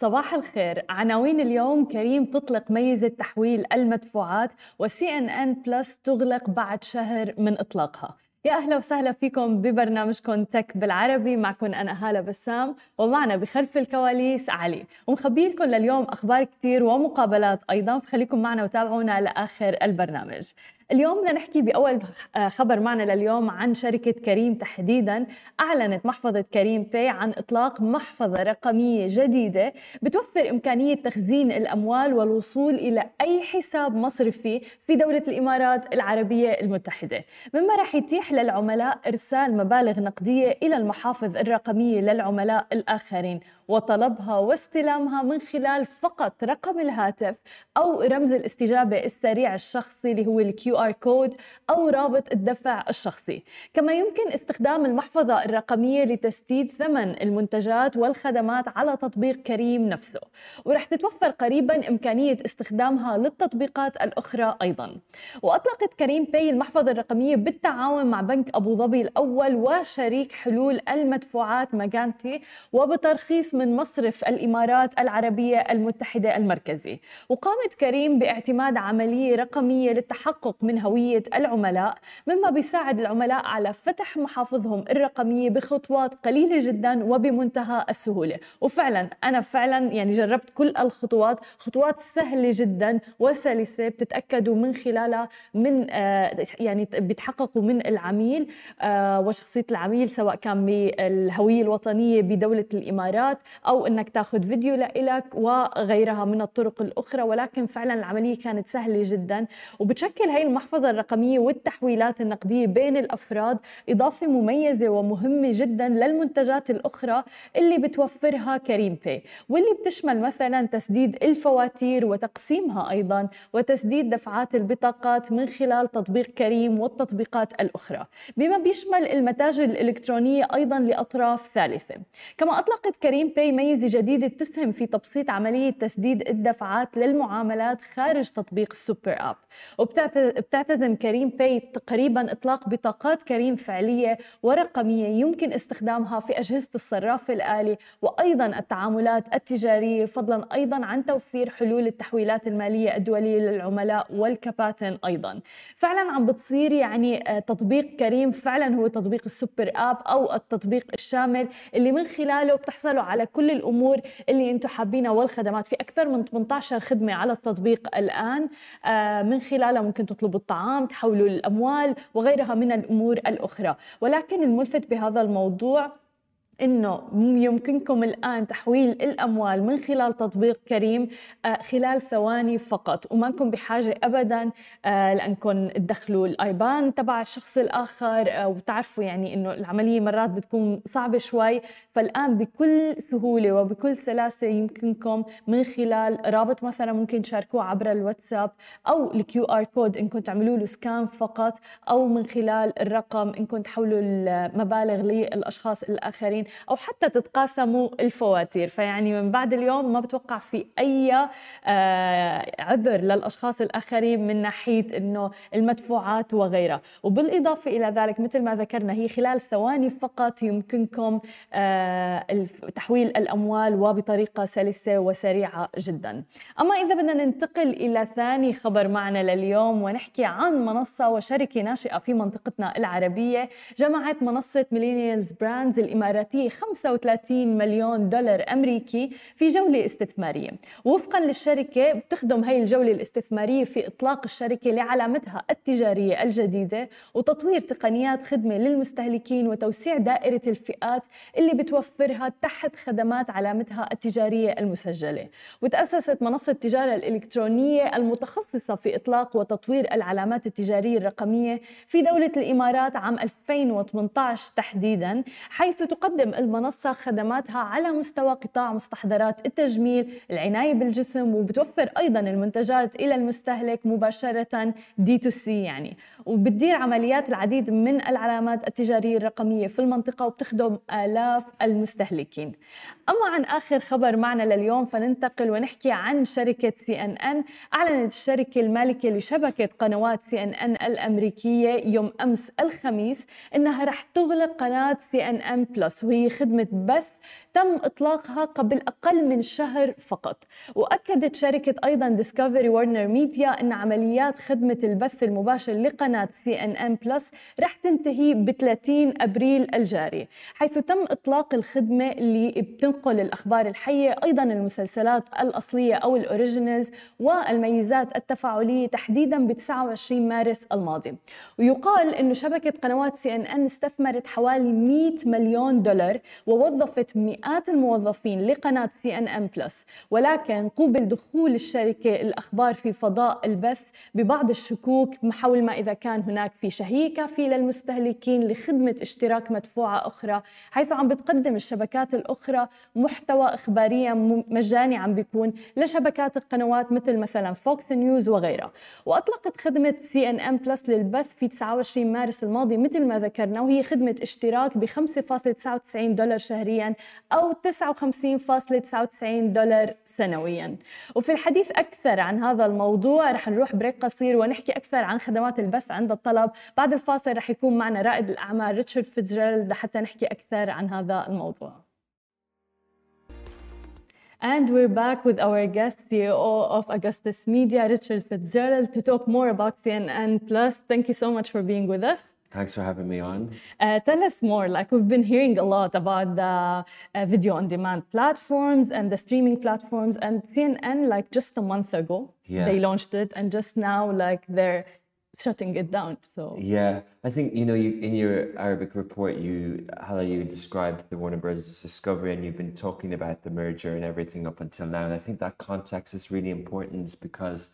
صباح الخير. عناوين اليوم كريم تطلق ميزة تحويل المدفوعات و CNN Plus تغلق بعد شهر من إطلاقها. يا أهلا وسهلا فيكم ببرنامجكم Tech بالعربي. معكم أنا هالة بسام ومعنا بخلف الكواليس علي. ومخبي لكم لليوم أخبار كثير ومقابلات أيضا فخليكم معنا وتابعونا لآخر البرنامج. اليوم بدنا نحكي بأول خبر معنا لليوم عن شركة كريم تحديدا. أعلنت محفظة كريم Pay عن إطلاق محفظة رقمية جديدة بتوفر إمكانية تخزين الأموال والوصول إلى أي حساب مصرفي في دولة الإمارات العربية المتحدة. مما راح يتيح للعملاء إرسال مبالغ نقدية إلى المحافظ الرقمية للعملاء الآخرين وطلبها واستلامها من خلال فقط رقم الهاتف أو رمز الاستجابة السريع الشخصي اللي هو ال QR code أو رابط الدفع الشخصي. كما يمكن استخدام المحفظة الرقمية لتسديد ثمن المنتجات والخدمات على تطبيق كريم نفسه. ورح تتوفر قريبا إمكانية استخدامها للتطبيقات الأخرى أيضا. وأطلقت كريم باي المحفظة الرقمية بالتعاون مع بنك أبو ظبي الأول وشريك حلول المدفوعات ماجانتي وبترخيص من مصرف الإمارات العربية المتحدة المركزي. وقامت كريم باعتماد عملية رقمية للتحقق من هوية العملاء مما بيساعد العملاء على فتح محافظهم الرقمية بخطوات قليلة جدا وبمنتهى السهولة. وفعلا أنا فعلا يعني جربت كل الخطوات خطوات سهلة جدا وسلسة بتتأكدوا من خلالها من آه يعني بيتحققوا من العميل آه وشخصية العميل سواء كان بالهوية الوطنية بدولة الإمارات أو أنك تاخذ فيديو لإلك وغيرها من الطرق الأخرى. ولكن فعلا العملية كانت سهلة جدا. وبتشكل هاي المحفظة الرقمية والتحويلات النقدية بين الأفراد إضافة مميزة ومهمة جدا للمنتجات الأخرى اللي بتوفرها كريم باي واللي بتشمل مثلا تسديد الفواتير وتقسيمها أيضا وتسديد دفعات البطاقات من خلال تطبيق كريم والتطبيقات الأخرى. بما بيشمل المتاجر الإلكترونية أيضا لأطراف ثالثة. كما أطلقت كريم Pay ميزة جديدة تسهم في تبسيط عملية تسديد الدفعات للمعاملات خارج تطبيق ال super app. بتعتزم كريم Pay تقريبا إطلاق بطاقات كريم فعلية ورقمية يمكن استخدامها في أجهزة الصراف الآلي وأيضا التعاملات التجارية فضلا أيضا عن توفير حلول التحويلات المالية الدولية للعملاء والكباتن أيضا. فعلا عم بتصير يعني آه، تطبيق كريم فعلا هو تطبيق ال super app أو التطبيق الشامل اللي من خلاله بتحصلوا على كل الأمور اللي أنتم حابينها والخدمات. في أكثر من 18 خدمة على التطبيق الآن آه، من خلالها ممكن تطلبوا الطعام تحولوا الأموال وغيرها من الأمور الأخرى. ولكن الملفت بهذا الموضوع إنه يمكنكم الآن تحويل الأموال من خلال تطبيق كريم آه، خلال ثواني فقط وما بحاجة ابدا آه، لأنكم تدخلوا الأيبان تبع الشخص الآخر آه، وتعرفوا يعني إنه العملية مرات بتكون صعبة شوي. فالآن بكل سهولة وبكل سلاسة يمكنكم من خلال رابط مثلا ممكن تشاركوه عبر الواتساب أو ال QR code إنكم تعملوا له scan فقط أو من خلال الرقم إنكم تحولوا المبالغ للأشخاص الآخرين. أو حتى تتقاسموا الفواتير. فيعني من بعد اليوم ما بتوقع في أي آه، عذر للأشخاص الآخرين من ناحية إنه المدفوعات وغيرها. وبالإضافة إلى ذلك مثل ما ذكرنا هي خلال ثواني فقط يمكنكم آه، تحويل الأموال وبطريقة سلسة وسريعة جدا. أما إذا بدنا ننتقل إلى ثاني خبر معنا لليوم ونحكي عن منصة وشركة ناشئة في منطقتنا العربية جمعت منصة Millennials Brands الإماراتية فيه 35 مليون دولار أمريكي في جولة استثمارية. وفقا للشركة بتخدم هي الجولة الاستثمارية في إطلاق الشركة لعلامتها التجارية الجديدة وتطوير تقنيات خدمة للمستهلكين وتوسيع دائرة الفئات اللي بتوفرها تحت خدمات علامتها التجارية المسجلة. وتأسست منصة التجارة الإلكترونية المتخصصة في إطلاق وتطوير العلامات التجارية الرقمية في دولة الإمارات عام 2018 تحديدا حيث تقدم تقدم المنصة خدماتها على مستوى قطاع مستحضرات التجميل العناية بالجسم وبتوفر أيضا المنتجات إلى المستهلك مباشرة D2C يعني. وبتدير عمليات العديد من العلامات التجارية الرقمية في المنطقة وبتخدم آلاف المستهلكين. أما عن آخر خبر معنا لليوم فننتقل ونحكي عن شركة CNN أعلنت الشركة المالكة لشبكة قنوات CNN الأمريكية يوم أمس الخميس إنها رح تغلق قناة CNN Plus وهي خدمة بث تم إطلاقها قبل أقل من شهر فقط. وأكدت شركة أيضا ديسكفري وارنر ميديا أن عمليات خدمة البث المباشر لقناة CNN Plus رح تنتهي ب 30 أبريل الجاري حيث تم إطلاق الخدمة اللي بتنقل الأخبار الحية أيضا المسلسلات الأصلية أو ال originals والميزات التفاعلية تحديدا ب 29 مارس الماضي. ويقال أنه شبكة قنوات CNN استثمرت حوالي 100 مليون دولار ووظفت مئات الموظفين لقناة CNN Plus ولكن قوبل دخول الشركة الأخبار في فضاء البث ببعض الشكوك حول ما إذا كان هناك في شهية كافية للمستهلكين لخدمة اشتراك مدفوعة أخرى حيث عم بتقدم الشبكات الأخرى محتوى إخباريا مجاني عم بيكون لشبكات القنوات مثل مثلا Fox News وغيرها. وأطلقت خدمة CNN Plus للبث في 29 مارس الماضي مثل ما ذكرنا وهي خدمة اشتراك ب 5.99 دولار شهريا أو 59.99 دولار سنويا وفي الحديث أكثر عن هذا الموضوع رح نروح بريك قصير ونحكي أكثر عن خدمات البث عند الطلب بعد الفاصل رح يكون معنا رائد الأعمال ريتشارد فيتزجرالد حتى نحكي أكثر عن هذا الموضوع And we're back with our guest, CEO of Augustus Media, Richard Fitzgerald, to talk more about CNN Plus. Thank you so much for being with us. Thanks for having me on. Uh, tell us more. Like we've been hearing a lot about the uh, video on demand platforms and the streaming platforms, and CNN, like just a month ago, yeah. they launched it, and just now, like they're shutting it down. So yeah, I think you know, you in your Arabic report, you how you described the Warner Brothers discovery, and you've been talking about the merger and everything up until now, and I think that context is really important because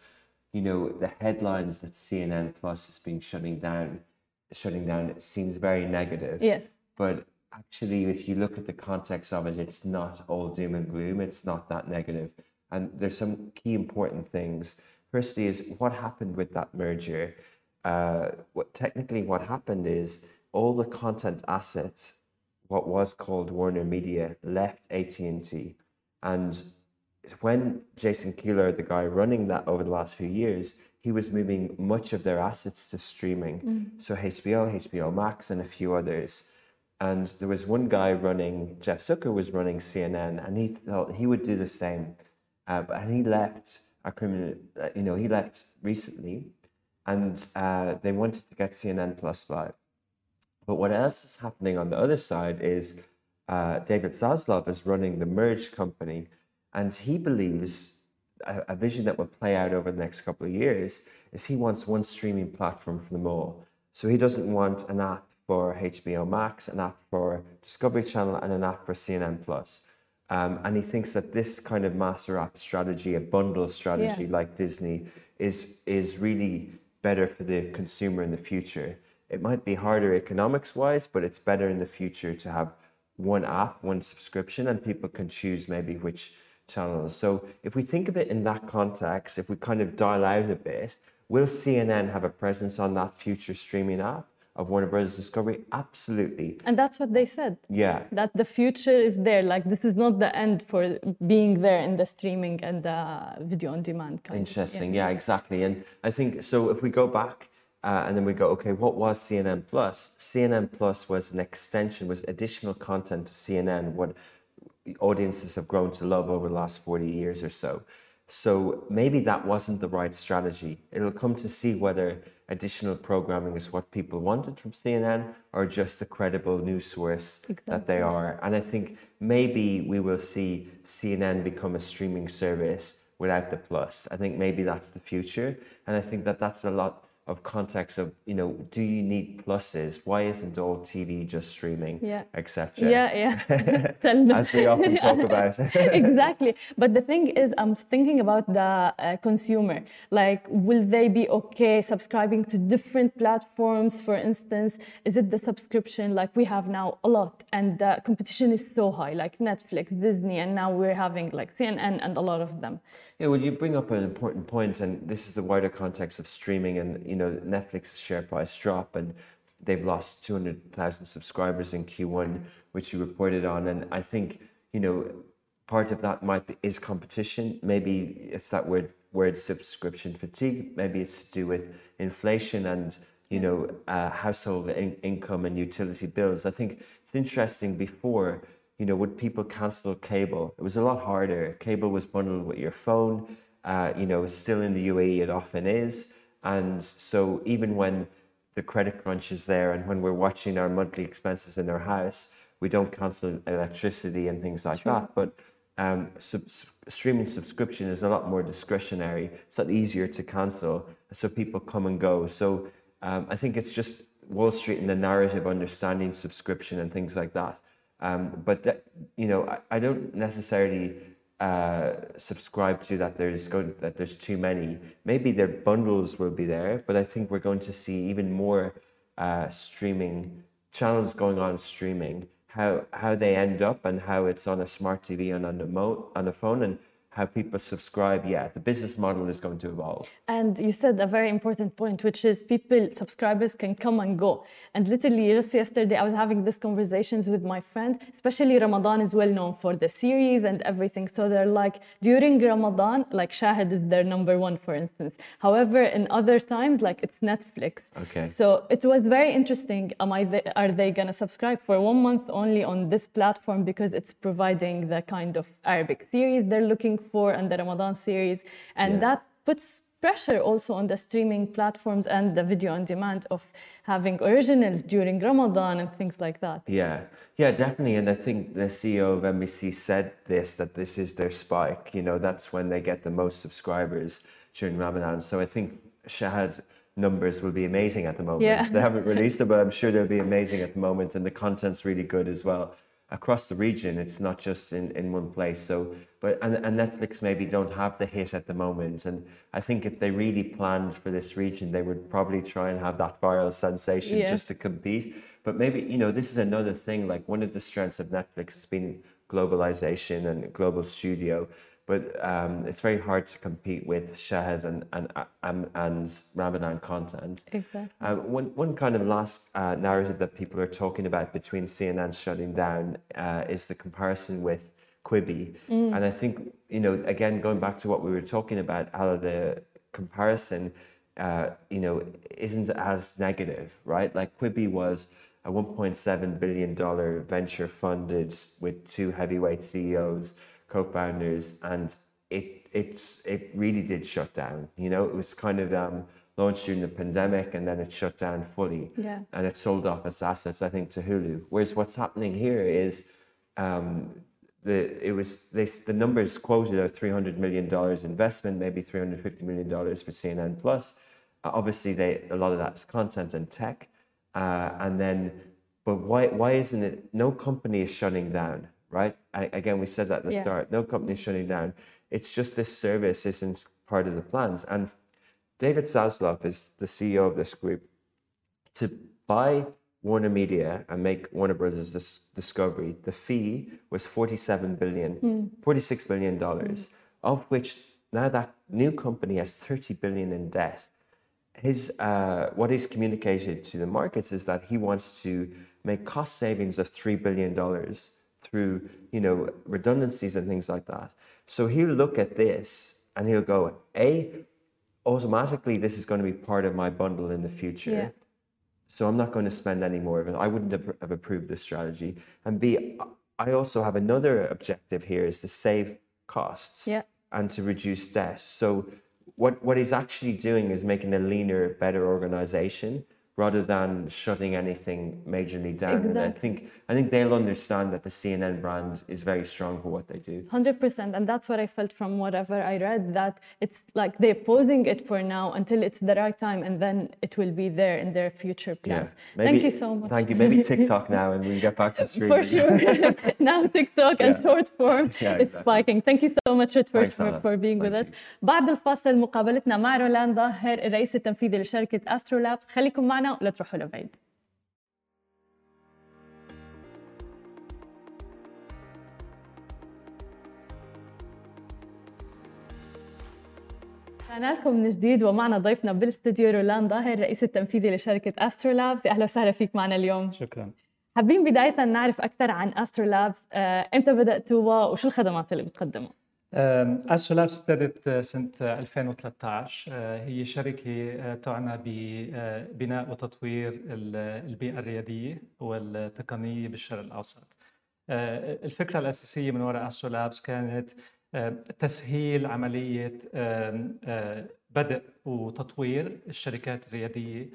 you know the headlines that CNN Plus is being shutting down shutting down it seems very negative. Yes. But actually, if you look at the context of it, it's not all doom and gloom. It's not that negative. And there's some key important things. Firstly, is what happened with that merger. Uh, what technically what happened is all the content assets, what was called Warner Media, left AT and T, and when Jason Keeler, the guy running that over the last few years, he was moving much of their assets to streaming. Mm. So HBO, HBO Max, and a few others. And there was one guy running, Jeff Zucker was running CNN, and he thought he would do the same. Uh, but and he left a criminal, uh, you know, he left recently, and uh, they wanted to get CNN Plus live. But what else is happening on the other side is uh, David Zaslav is running the merged company and he believes a, vision that will play out over the next couple of years is he wants one streaming platform for them all. So he doesn't want an app for HBO Max, an app for Discovery Channel, and an app for CNN Plus. Um, and he thinks that this kind of master app strategy, a bundle strategy yeah. like Disney, is is really better for the consumer in the future. It might be harder economics wise, but it's better in the future to have one app, one subscription, and people can choose maybe which channels. So if we think of it in that context, if we kind of dial out a bit, will CNN have a presence on that future streaming app? Of Warner Brothers Discovery, absolutely, and that's what they said. Yeah, that the future is there. Like this is not the end for being there in the streaming and the video on demand. Kind Interesting, yeah. yeah, exactly. And I think so. If we go back uh, and then we go, okay, what was CNN Plus? CNN Plus was an extension, was additional content to CNN. What audiences have grown to love over the last 40 years or so. So maybe that wasn't the right strategy. It'll come to see whether additional programming is what people wanted from CNN or just the credible news source exactly. that they are. And I think maybe we will see CNN become a streaming service without the plus. I think maybe that's the future. And I think that that's a lot of context of you know do you need pluses why isn't all tv just streaming Yeah. etc Yeah, yeah. Tell me. as we often talk about exactly. But the thing is, I'm thinking about the uh, consumer. Like, will they be okay subscribing to different platforms? For instance, is it the subscription like we have now a lot, and the competition is so high, like Netflix, Disney, and now we're having like CNN and a lot of them. Yeah, well, you bring up an important point, and this is the wider context of streaming. And you know, Netflix's share price drop, and they've lost two hundred thousand subscribers in Q1, which you reported on. And I think you know, part of that might be is competition. Maybe it's that word word subscription fatigue. Maybe it's to do with inflation and you know uh, household in- income and utility bills. I think it's interesting before you know, would people cancel cable? It was a lot harder. Cable was bundled with your phone. Uh, you know, still in the UAE, it often is. And so even when the credit crunch is there and when we're watching our monthly expenses in our house, we don't cancel electricity and things like that. But um, sub- streaming subscription is a lot more discretionary. It's a lot easier to cancel. So people come and go. So um, I think it's just Wall Street and the narrative understanding subscription and things like that. Um, but that, you know, I, I don't necessarily uh, subscribe to that. There's going that there's too many. Maybe their bundles will be there, but I think we're going to see even more uh, streaming channels going on streaming. How how they end up and how it's on a smart TV and on the mo- on the phone and how people subscribe. Yeah, the business model is going to evolve. And you said a very important point, which is people, subscribers can come and go. And literally, just yesterday, I was having these conversations with my friend, especially Ramadan is well known for the series and everything. So they're like, during Ramadan, like Shahid is their number one, for instance. However, in other times, like it's Netflix. Okay. So it was very interesting. Am I th- are they going to subscribe for one month only on this platform because it's providing the kind of Arabic series they're looking for and the Ramadan series? And Yeah. that puts pressure also on the streaming platforms and the video on demand of having originals during Ramadan and things like that. Yeah, yeah, definitely. And I think the CEO of NBC said this that this is their spike. You know, that's when they get the most subscribers during Ramadan. So I think Shahad's numbers will be amazing at the moment. Yeah. They haven't released them, but I'm sure they'll be amazing at the moment. And the content's really good as well. Across the region, it's not just in, in one place. So, but and, and Netflix maybe don't have the hit at the moment. And I think if they really planned for this region, they would probably try and have that viral sensation Yes. just to compete. But maybe, you know, this is another thing. Like one of the strengths of Netflix has been globalization and global studio. But um, it's very hard to compete with Shahid and, and, and, and Ramadan content. Exactly. Uh, one, one kind of last uh, narrative that people are talking about between CNN shutting down uh, is the comparison with Quibi. And I think, you know, again, going back to what we were talking about, how the comparison, uh, you know, isn't as negative, right? Like Quibi was a $1.7 billion venture funded with two heavyweight CEOs, co-founders, and it, it's, it really did shut down. You know, it was kind of um, launched during the pandemic and then it shut down fully Yeah. and it sold off its assets, I think, to Hulu. Whereas what's happening here is um, the it was they, the numbers quoted are three hundred million dollars investment, maybe three hundred fifty million dollars for CNN Plus. Uh, obviously, they a lot of that is content and tech, uh, and then, but why why isn't it? No company is shutting down, right? I, again, we said that at the Yeah. start. No company is shutting down. It's just this service isn't part of the plans. And David Zaslav is the CEO of this group to buy Warner Media and make Warner Brothers Dis- Discovery, the fee was 47 billion, 46 billion dollars, of which now that new company has 30 billion in debt. His uh, what he's communicated to the markets is that he wants to make cost savings of three billion dollars through you know redundancies and things like that. So he'll look at this and he'll go, a automatically this is going to be part of my bundle in the future. Yeah. So I'm not going to spend any more of it. I wouldn't have, approved this strategy. And B, I also have another objective here is to save costs Yeah. and to reduce debt. So what, what he's actually doing is making a leaner, better organization rather than shutting anything majorly down. And I Exactly. think I think they'll understand that the CNN brand is very strong for what they do. 100% and that's what i felt from whatever i read that it's like they're posing it for now until it's the right time and then it will be there in their future plans thank you so much Thank you. Maybe TikTok now, and we get back to streaming. for sure now tiktok and Yeah. short form Yeah, is exactly. spiking thank you so much Rit, for, Thanks, for, Anna. for being with Thank us بعد الفاصل مقابلتنا مع رولان ظاهر الرئيس التنفيذي لشركه استرو لابس خليكم معنا ولا تروحوا لبعيد؟ رجعنا لكم من جديد ومعنا ضيفنا بالاستديو رولاند ظاهر الرئيس التنفيذي لشركة AstroLabs أهلا وسهلا فيك معنا اليوم. شكرا. حابين بداية نعرف أكثر عن أسترو لابس إمتى بدأتوها وشو الخدمات اللي بتقدمها؟ أسترو لابس ابتدت آه، سنة آه، 2013 آه، هي شركة آه، تعنى ببناء وتطوير ال- البيئة الريادية والتقنية بالشرق الأوسط. آه، الفكرة الأساسية من وراء أسترو لابس كانت آه، تسهيل عملية آه، بدء وتطوير الشركات الريادية.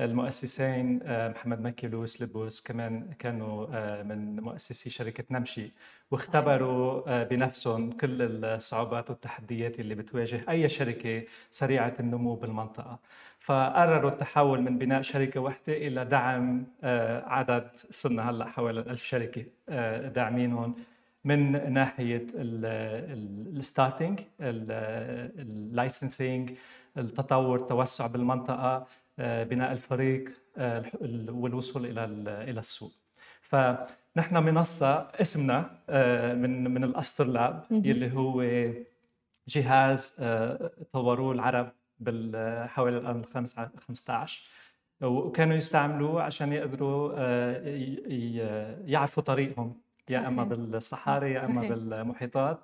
المؤسسين آه، محمد مكي ولويس لبوس كمان كانوا آه، من مؤسسي شركة نمشي واختبروا آه، بنفسهم كل الصعوبات والتحديات اللي بتواجه أي شركة سريعة النمو بالمنطقة. فقرروا التحول من بناء شركة واحدة إلى دعم عدد صرنا هلأ حوالي ألف شركة داعمينهم من ناحية الستارتنج اللايسنسينج التطور التوسع بالمنطقة آه، بناء الفريق آه، ال- والوصول إلى ال- إلى السوق فنحن منصة اسمنا آه، من من الأستر لاب يلي هو جهاز آه، طوروه العرب حوالي القرن الخامس ع- 15 وكانوا يستعملوه عشان يقدروا آه، يعرفوا طريقهم يا أما. بالصحاري يا أما صحيح. بالمحيطات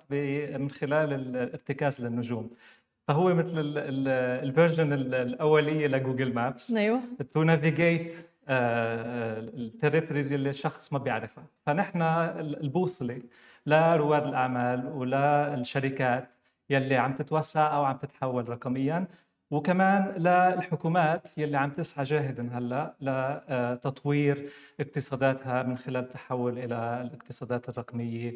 من خلال الارتكاز للنجوم فهو مثل ال version الأولية ل Google Maps أيوه. to navigate ال territories اللي الشخص ما بيعرفها. فنحن ال- البوصلة لرواد الأعمال وللشركات يلي عم تتوسع أو عم تتحول رقميا وكمان للحكومات يلي عم تسعى جاهدا هلأ لتطوير اقتصاداتها من خلال التحول إلى الاقتصادات الرقمية. آه،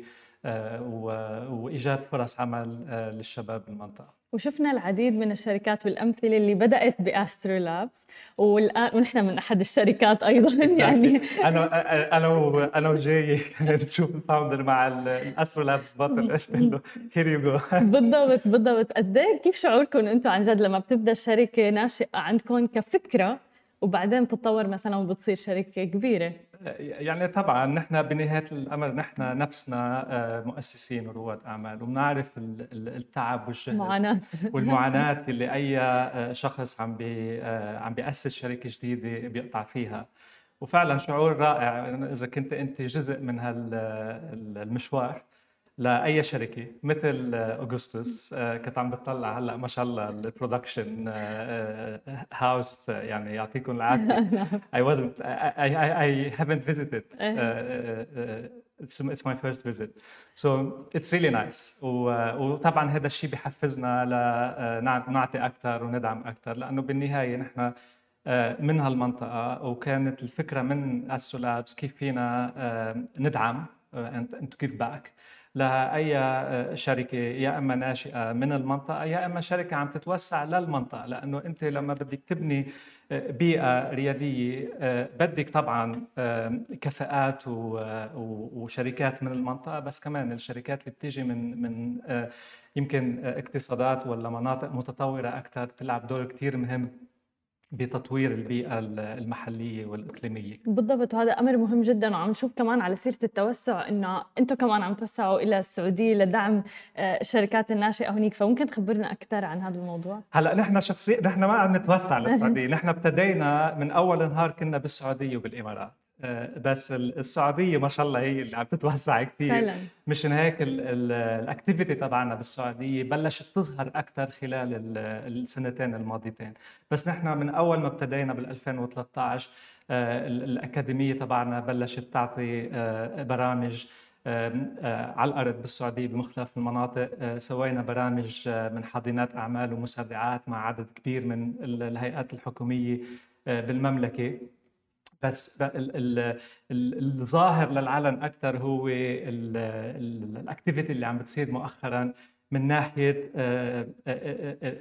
وإيجاد فرص عمل آه، للشباب بالمنطقة. وشفنا العديد من الشركات والأمثلة اللي بدأت ب AstroLabs والآن ونحن من أحد الشركات أيضا يعني. أنا أنا أنا وجاي نشوف ال founder مع ال AstroLabs بطل له here you go بالضبط بالضبط. قد إيه كيف شعوركم أنتم عن جد لما بتبدأ شركة ناشئة عندكم كفكرة وبعدين بتتطور مثلا وبتصير شركة كبيرة. يعني طبعا نحن بنهاية الأمر نحن نفسنا آه، مؤسسين ورواد أعمال وبنعرف ال- ال- التعب والجهد معاناة. والمعاناة اللي أي آه، شخص عم بي آه، عم بيأسس شركة جديدة بيقطع فيها. وفعلا شعور رائع إذا كنت أنت جزء من هالمشوار لأي شركة مثل اوغسطس كنت عم بتطلع هلأ ما شاء الله ال production هاوس يعني يعطيكم العافية. I wasn't I, I, I haven't visited it's, it's my first visit. So it's really nice. وطبعا هذا الشيء بحفزنا لنعطي أكثر وندعم أكثر لأنه بالنهاية نحن آه، من هالمنطقة وكانت الفكرة من اسو لابس كيف فينا آه، ندعم and to give back. لاي آه، شركة يا إما ناشئة من المنطقة يا إما شركة عم تتوسع للمنطقة. لأنه أنت لما بدك تبني آه، بيئة ريادية آه، بدك طبعا كفاءات وشركات من المنطقة. بس كمان الشركات اللي بتيجي من من يمكن اقتصادات ولا مناطق متطورة أكثر بتلعب دور كثير مهم بتطوير البيئة المحلية والإقليمية. بالضبط وهذا أمر مهم جدا وعم نشوف كمان على سيرة التوسع إنه أنتم كمان عم توسعوا إلى السعودية لدعم آه، الشركات الناشئة هنيك فممكن تخبرنا أكثر عن هذا الموضوع؟ هلأ نحن شخصيا نحن ما عم نتوسع للسعودية، نحن ابتدينا من أول نهار كنا بالسعودية وبالإمارات، آه، بس ال- السعودية ما شاء الله هي اللي عم تتوسع كثير. فعلا. مشان هيك الاكتيفيتي تبعنا بالسعودية بلشت تظهر أكثر خلال ال- السنتين الماضيتين، بس نحن من أول ما ابتدينا بال 2013 آه، ال- الأكاديمية تبعنا بلشت تعطي آه، برامج آه، على الأرض بالسعودية بمختلف المناطق. آه، سوينا برامج آه، من حاضنات أعمال ومسرعات مع عدد كبير من ال- الهيئات الحكومية بالمملكة. بس الظاهر للعلن أكثر هو الأكتيفيتي اللي عم بتصير مؤخرا من ناحية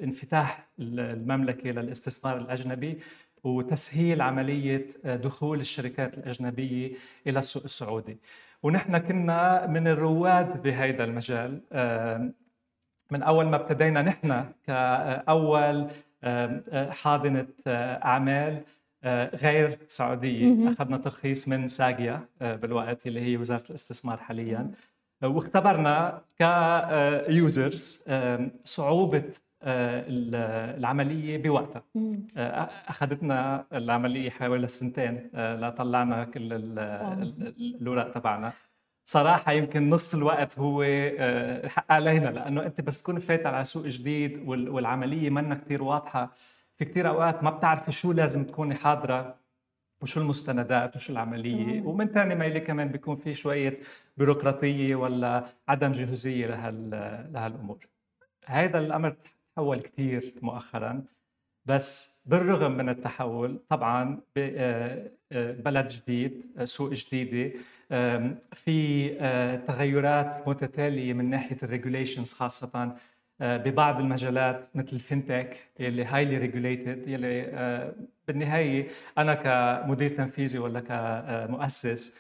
انفتاح المملكة للاستثمار الأجنبي وتسهيل عملية دخول الشركات الأجنبية إلى السوق السعودي. ونحن كنا من الرواد بهذا المجال. من أول ما ابتدينا نحن كأول حاضنة أعمال غير سعودية. أخذنا ترخيص من ساجيا بالوقت اللي هي وزارة الاستثمار حاليا. واختبرنا ك users صعوبة العملية بوقتها. أخذتنا العملية حوالي سنتين. لطلعنا كل الأوراق تبعنا. صراحة يمكن نص الوقت هو حق علينا لأنه أنت بس تكون فايت على سوق جديد والعملية منا كثير واضحة. في كثير أوقات ما بتعرفي شو لازم تكوني حاضرة وشو المستندات وشو العملية. ومن ثاني ميلي كمان بيكون في شوية بيروقراطية ولا عدم جهوزيه لهال لهالأمور. هذا الأمر تحول كثير مؤخرا. بس بالرغم من التحول طبعا آه، آه، بلد جديد سوق جديدة في آه، تغيرات متتالية من ناحية الريجوليشنز خاصة. ببعض المجالات مثل ال FinTech يلي highly regulated يلي بالنهاية أنا كمدير تنفيذي ولا كمؤسس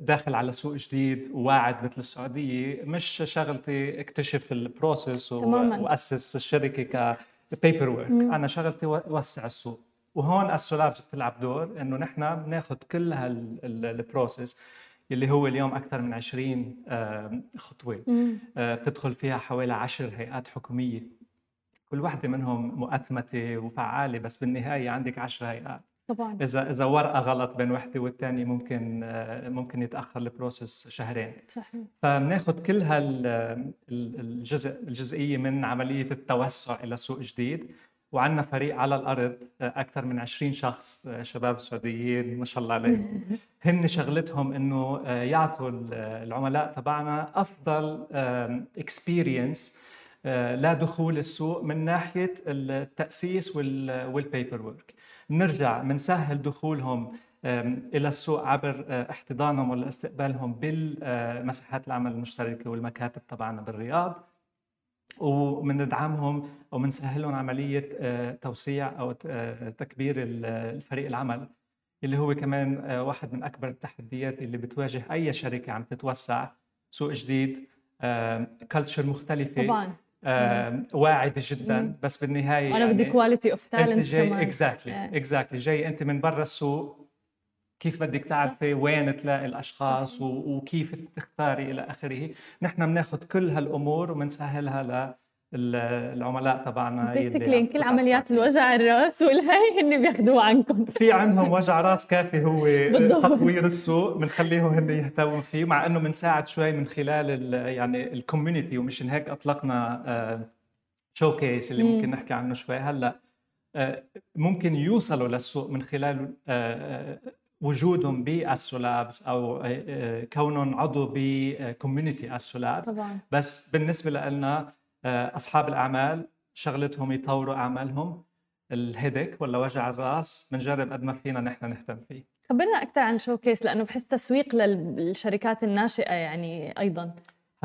داخل على سوق جديد وواعد مثل السعودية مش شغلتي اكتشف ال process وأسس الشركة ك paperwork أنا شغلتي وسع السوق. وهون AstroLabs بتلعب دور إنه نحن بناخذ كل هال process اللي هو اليوم أكثر من 20 خطوة. آه، بتدخل فيها حوالي 10 هيئات حكومية. كل وحده منهم مؤتمتة وفعالة بس بالنهاية عندك 10 هيئات. طبعا. إذا إذا ورقة غلط بين وحدة والثانيه ممكن آه، ممكن يتأخر البروسيس شهرين. صحيح. فبناخذ كل هالجزء الجزئية من عملية التوسع إلى سوق جديد. وعندنا فريق على الأرض آه، أكثر من 20 شخص آه، شباب سعوديين ما شاء الله عليهم. هن شغلتهم إنه يعطوا العملاء تبعنا أفضل experience لدخول السوق من ناحية التأسيس وال paperwork بنرجع بنسهل دخولهم إلى السوق عبر آه، احتضانهم ولا استقبالهم بالمساحات العمل المشتركة والمكاتب تبعنا بالرياض. وبندعمهم وبنسهل عملية آه، توسيع أو آه، تكبير الفريق العمل اللي هو كمان واحد من أكبر التحديات اللي بتواجه أي شركة عم تتوسع سوق جديد culture مختلفة طبعا. واعده جدا مم. بس بالنهاية أنا يعني بدي quality of talent كمان. exactly exactly جاي أنت من برا السوق كيف بدك تعرفي وين تلاقي الأشخاص صح. وكيف تختاري إلى آخره. نحن بناخذ كل هالأمور وبنسهلها العملاء تبعنا basically كل عمليات الوجع الراس والهي هن بياخذوه عنكم. في عندهم وجع راس كافي هو تطوير السوق بنخليهم هن يهتموا فيه مع إنه بنساعد شوي من خلال يعني ال community ومشان هيك أطلقنا showcase اللي ممكن نحكي عنه شوي. هلأ آه، ممكن يوصلوا للسوق من خلال آه، وجودهم ب AstroLabs أو كونهم عضو ب community AstroLabs طبعا. بس بالنسبة لنا آه، أصحاب الأعمال شغلتهم يطوروا أعمالهم. ال headache ولا وجع الرأس بنجرب قد ما فينا نحن نهتم فيه. خبرنا أكثر عن showcase لأنه بحس تسويق للشركات الناشئة يعني أيضا.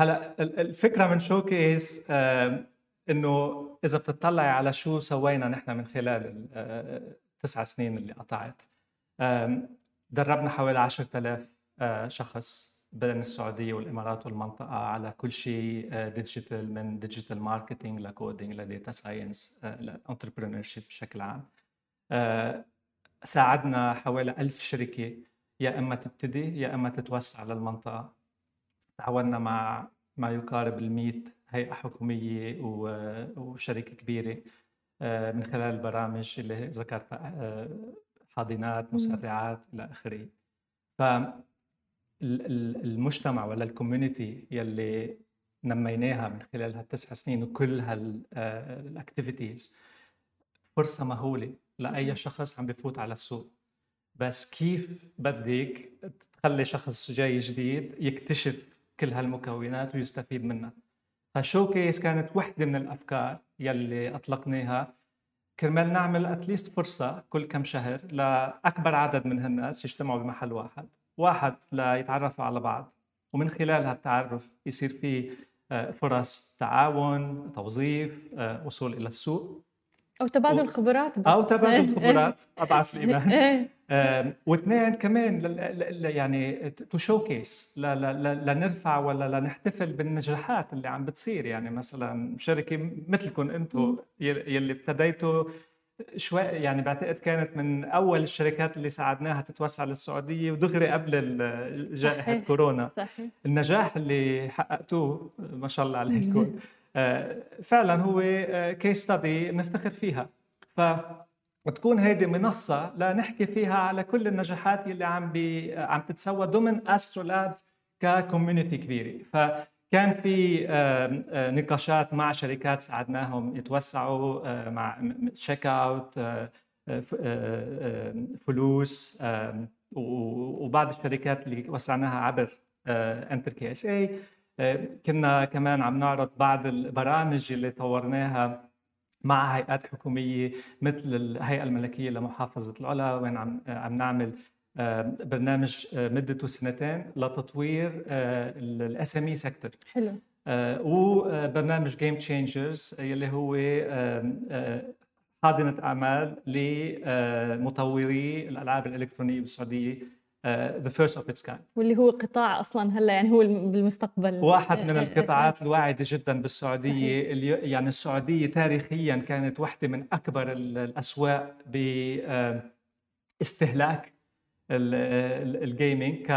هلا الفكرة من showcase آه، إنه إذا بتطلعي على شو سوينا نحن من خلال التسع آه، سنين اللي قطعت. دربنا حوالي 10000 شخص بين السعودية والإمارات والمنطقة على كل شيء digital من digital marketing ل coding ل data science ل entrepreneurship بشكل عام. آه، ساعدنا حوالي ألف شركة يا إما تبتدي يا إما تتوسع للمنطقة. تعاوننا مع ما يقارب ال هيئة حكومية وشركة كبيرة آه، من خلال البرامج اللي ذكرتها آه، حاضنات مسرعات إلى آخره. ف المجتمع ولا ال community يلي نميناها من خلال هالتسع سنين وكل هال activities فرصة مهولة لأي شخص عم بفوت على السوق. بس كيف بدك تخلي شخص جاي جديد يكتشف كل هالمكونات ويستفيد منها؟ فشو كيس كانت وحدة من الأفكار يلي أطلقناها كرمال نعمل اتليست فرصة كل كم شهر لأكبر عدد من هالناس يجتمعوا بمحل واحد. واحد ليتعرفوا على بعض. ومن خلال هالتعرف يصير في آه، فرص تعاون توظيف آه، وصول إلى السوق. أو تبادل خبرات بس. أو تبادل خبرات اضعف الايمان إيه. واثنين كمان يعني تو شو كيس لنرفع ولا لنحتفل بالنجاحات اللي عم بتصير. يعني مثلا شركة مثلكم أنتم يلي ابتديتوا شوي يعني بعتقد كانت من أول الشركات اللي ساعدناها تتوسع للسعودية ودغري قبل جائحة كورونا. صحيح. النجاح اللي حققتوه ما شاء الله عليكم. فعلا هو case study بنفتخر فيها. ف وتكون هيدي منصة لنحكي فيها على كل النجاحات اللي عم بي عم تتسوى ضمن AstroLabs ك community كبيرة. فكان في نقاشات مع شركات ساعدناهم يتوسعوا مع Checkout Flous وبعض الشركات اللي وسعناها عبر انتر كي اس اي كنا كمان عم نعرض بعض البرامج اللي طورناها مع هيئات حكومية مثل الهيئة الملكية لمحافظة العلا وين عم عم نعمل آه، برنامج آه، مدته سنتين لتطوير الاس ام اي سيكتور حلو. وبرنامج جيم تشينجرز يلي هو حاضنه أعمال لمطوري الألعاب الإلكترونية بالسعودية. the first of its kind واللي هو قطاع أصلا هلا يعني هو بالمستقبل واحد من القطاعات الواعدة جدا بالسعودية صحيح. اللي يعني السعودية تاريخيا كانت واحدة من أكبر الأسواق باستهلاك ال gaming ك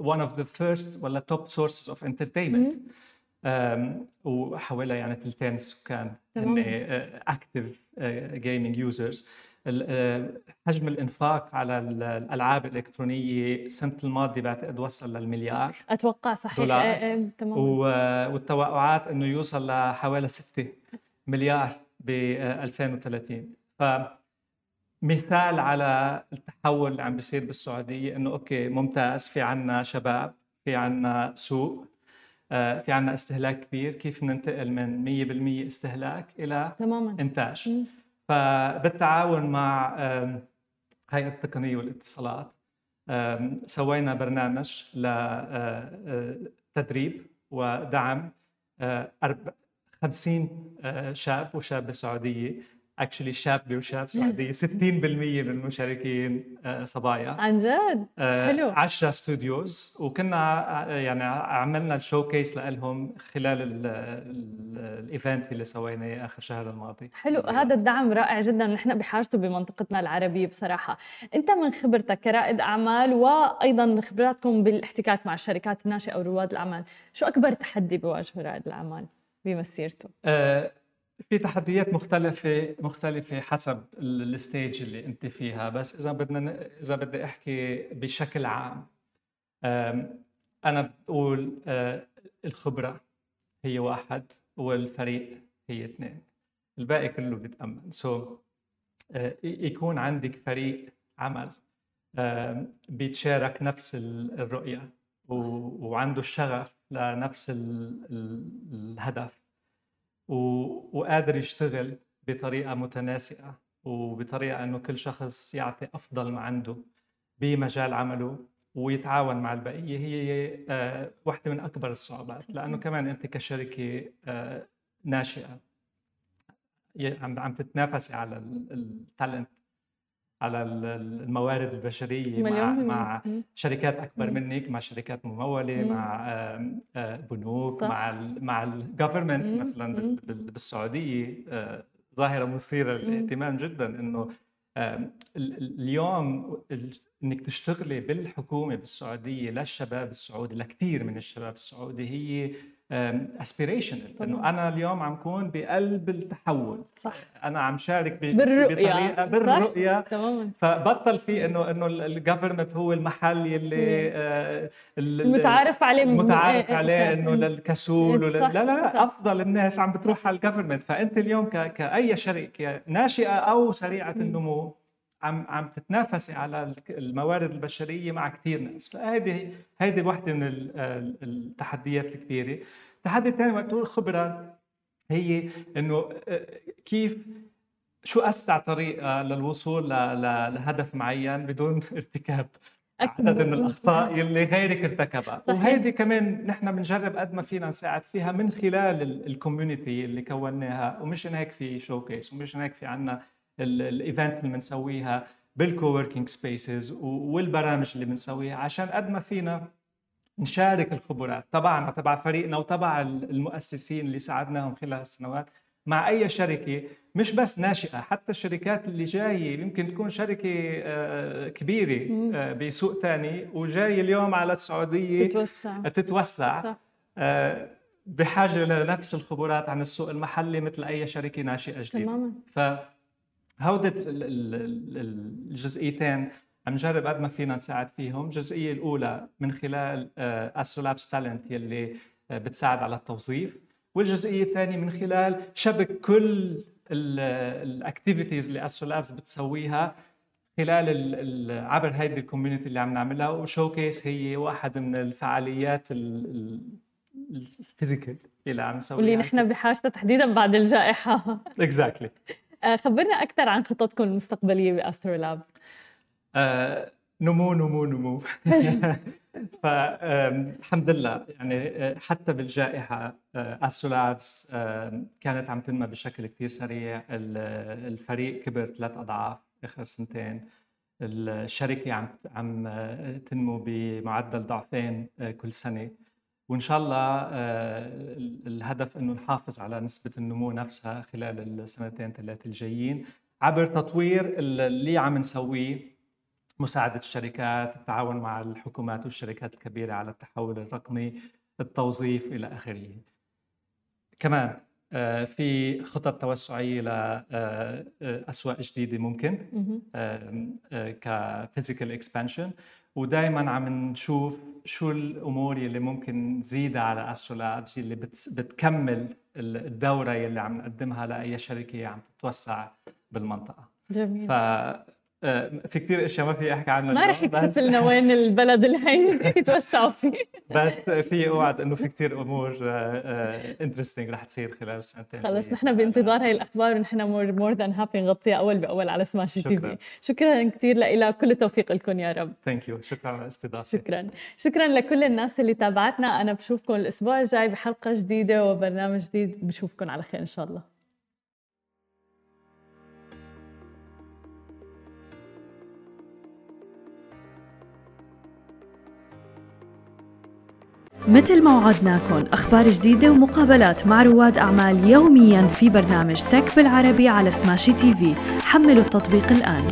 one of the first ولا top sources of entertainment. وحوالي يعني ثلثين السكان هن active gaming users آه، حجم الإنفاق على الألعاب الإلكترونية السنة الماضية بعتقد وصل للمليار أتوقع صحيح. دولار. إيه إيه تمام. والتوقعات إنه يوصل لحوالي 6 مليار ب 2030 ف مثال على التحول اللي عم بيصير بالسعودية إنه okay ممتاز في عنا شباب في عنا سوق آه، في عنا استهلاك كبير كيف ننتقل من 100% استهلاك إلى تماما. إنتاج؟ م. فبالتعاون مع هيئة التقنية والاتصالات سوينا برنامج لتدريب آه، آه، ودعم 50 آه، شاب وشابة سعودية actually شابه وشاب سعوديه 60% من المشاركين آه، صبايا. عن جد؟ آه، حلو. 10 studios وكنا آه، يعني عملنا ال showcase لهم خلال ال event اللي سويناه آخر شهر الماضي. حلو. هذا الدعم رائع جدا. نحن بحاجته بمنطقتنا العربية بصراحة. أنت من خبرتك كرائد أعمال وأيضا خبراتكم بالاحتكاك مع الشركات الناشئة أو رواد الأعمال شو أكبر تحدي بيواجهه رائد الأعمال بمسيرته؟ أه في تحديات مختلفة مختلفة حسب ال stage اللي أنت فيها. بس إذا بدنا إذا بدي أحكي بشكل عام أنا بقول آه، الخبرة هي واحد والفريق هي اثنين. الباقي كله بيتأمن سو so, يكون عندك فريق عمل بيتشارك نفس الرؤية وعنده الشغف لنفس الهدف. وقادر يشتغل بطريقة متناسقة وبطريقة إنه كل شخص يعطي أفضل ما عنده بمجال عمله ويتعاون مع البقية. هي آه، واحدة من أكبر الصعوبات. لأنه كمان أنت كشركة آه، ناشئة عم عم تتنافسي على التالنت على الموارد البشرية مع مع شركات أكبر منك مع شركات ممولة مع آه، بنوك صح. مع ال مع الجفرمنت مثلا بالسعودية آه، ظاهرة مثيرة للاهتمام جدا إنه اليوم إنك تشتغلي بالحكومة بالسعودية للشباب السعودي لكثير من الشباب السعودي هي aspirational إنه أنا اليوم عم كون بقلب التحول. صح. أنا عم شارك بالرؤية. بطريقه بالرؤية. تماما. فبطل في انه إنه ال government هو المحل يلي آه المتعارف عليه المتعارف عليه إنه للكسول لا لا لا صح. أفضل الناس عم بتروح على ال government فأنت اليوم كأي شركه ناشئة أو سريعة النمو عم عم تتنافسي على الموارد البشرية مع كثير ناس. فهيدي هيدي وحدة من التحديات الكبيرة. التحدي الثاني وقت تقول خبرة هي إنه آه، كيف شو أسرع طريقة للوصول لهدف معين بدون ارتكاب عدد من الأخطاء يلي غيرك ارتكبها. وهيدي كمان نحن بنجرب قد ما فينا نساعد فيها من خلال ال community اللي كوناها. ومشان هيك في showcase ومشان هيك في عنا ال events اللي بنسويها بال coworking spaces والبرامج اللي بنسويها عشان قد ما فينا نشارك الخبرات تبعنا تبع فريقنا وتبع المؤسسين اللي ساعدناهم خلال السنوات مع أي شركة مش بس ناشئة حتى الشركات اللي جاية يمكن تكون شركة آه، كبيرة آه، بسوق ثاني وجاي اليوم على السعودية تتوسع. تتوسع. صح. آه، بحاجة لنفس الخبرات عن السوق المحلي مثل أي شركة ناشئة جديدة. تماما. فهودي الجزئيتين؟ عم نجرب قد ما فينا نساعد فيهم. الجزئية الأولى من خلال AstroLabs Talent يلي بتساعد على التوظيف. والجزئية الثانية من خلال شبك كل ال activities اللي AstroLabs بتسويها خلال عبر هيدي ال community اللي عم نعملها. و Showcase هي واحد من الفعاليات ال physical اللي عم نسويها. واللي نحن بحاجتها تحديدا بعد الجائحة. exactly آه، خبرنا أكثر عن خططكم المستقبلية ب AstroLabs آه، نمو نمو نمو. فالحمد لله. يعني آه، حتى بالجائحة AstroLabs كانت عم تنمى بشكل كثير سريع. الفريق كبر ثلاث أضعاف آخر سنتين. الشركة عم عم آه، تنمو بمعدل ضعفين آه، كل سنة. وإن شاء الله الهدف إنه نحافظ على نسبة النمو نفسها خلال السنتين ثلاث الجايين عبر تطوير اللي عم نسويه مساعدة الشركات التعاون مع الحكومات والشركات الكبيرة على التحول الرقمي التوظيف إلى آخره. كمان آه، في خطط توسعية لأسواق آه، جديدة ممكن ك physical expansion ودائما عم نشوف شو الأمور اللي ممكن نزيدها على AstroLabs اللي بتكمل الدورة اللي عم نقدمها لأي شركة عم تتوسع بالمنطقة. جميل. ف في كثير أشياء ما فيي أحكي عنها ما رح يكشف لنا وين البلد اللي حيتوسعوا فيه. بس فيي اوعد إنه في كثير أمور interesting آه، آه، رح تصير خلال السنتين خلص نحن بانتظار هاي الأخبار ونحن more more than happy نغطيها أول بأول على سماشي TV شكرا كثير لك كل التوفيق لكم يا رب. thank you شكرا على الاستضافة. شكرا. شكرا لكل الناس اللي تابعتنا. أنا بشوفكم الأسبوع الجاي بحلقة جديدة وبرنامج جديد. بشوفكم على خير إن شاء الله. مثل ما وعدناكم أخبار جديدة ومقابلات مع رواد أعمال يوميا في برنامج تك بالعربي على سماشي TV. حملوا التطبيق الآن.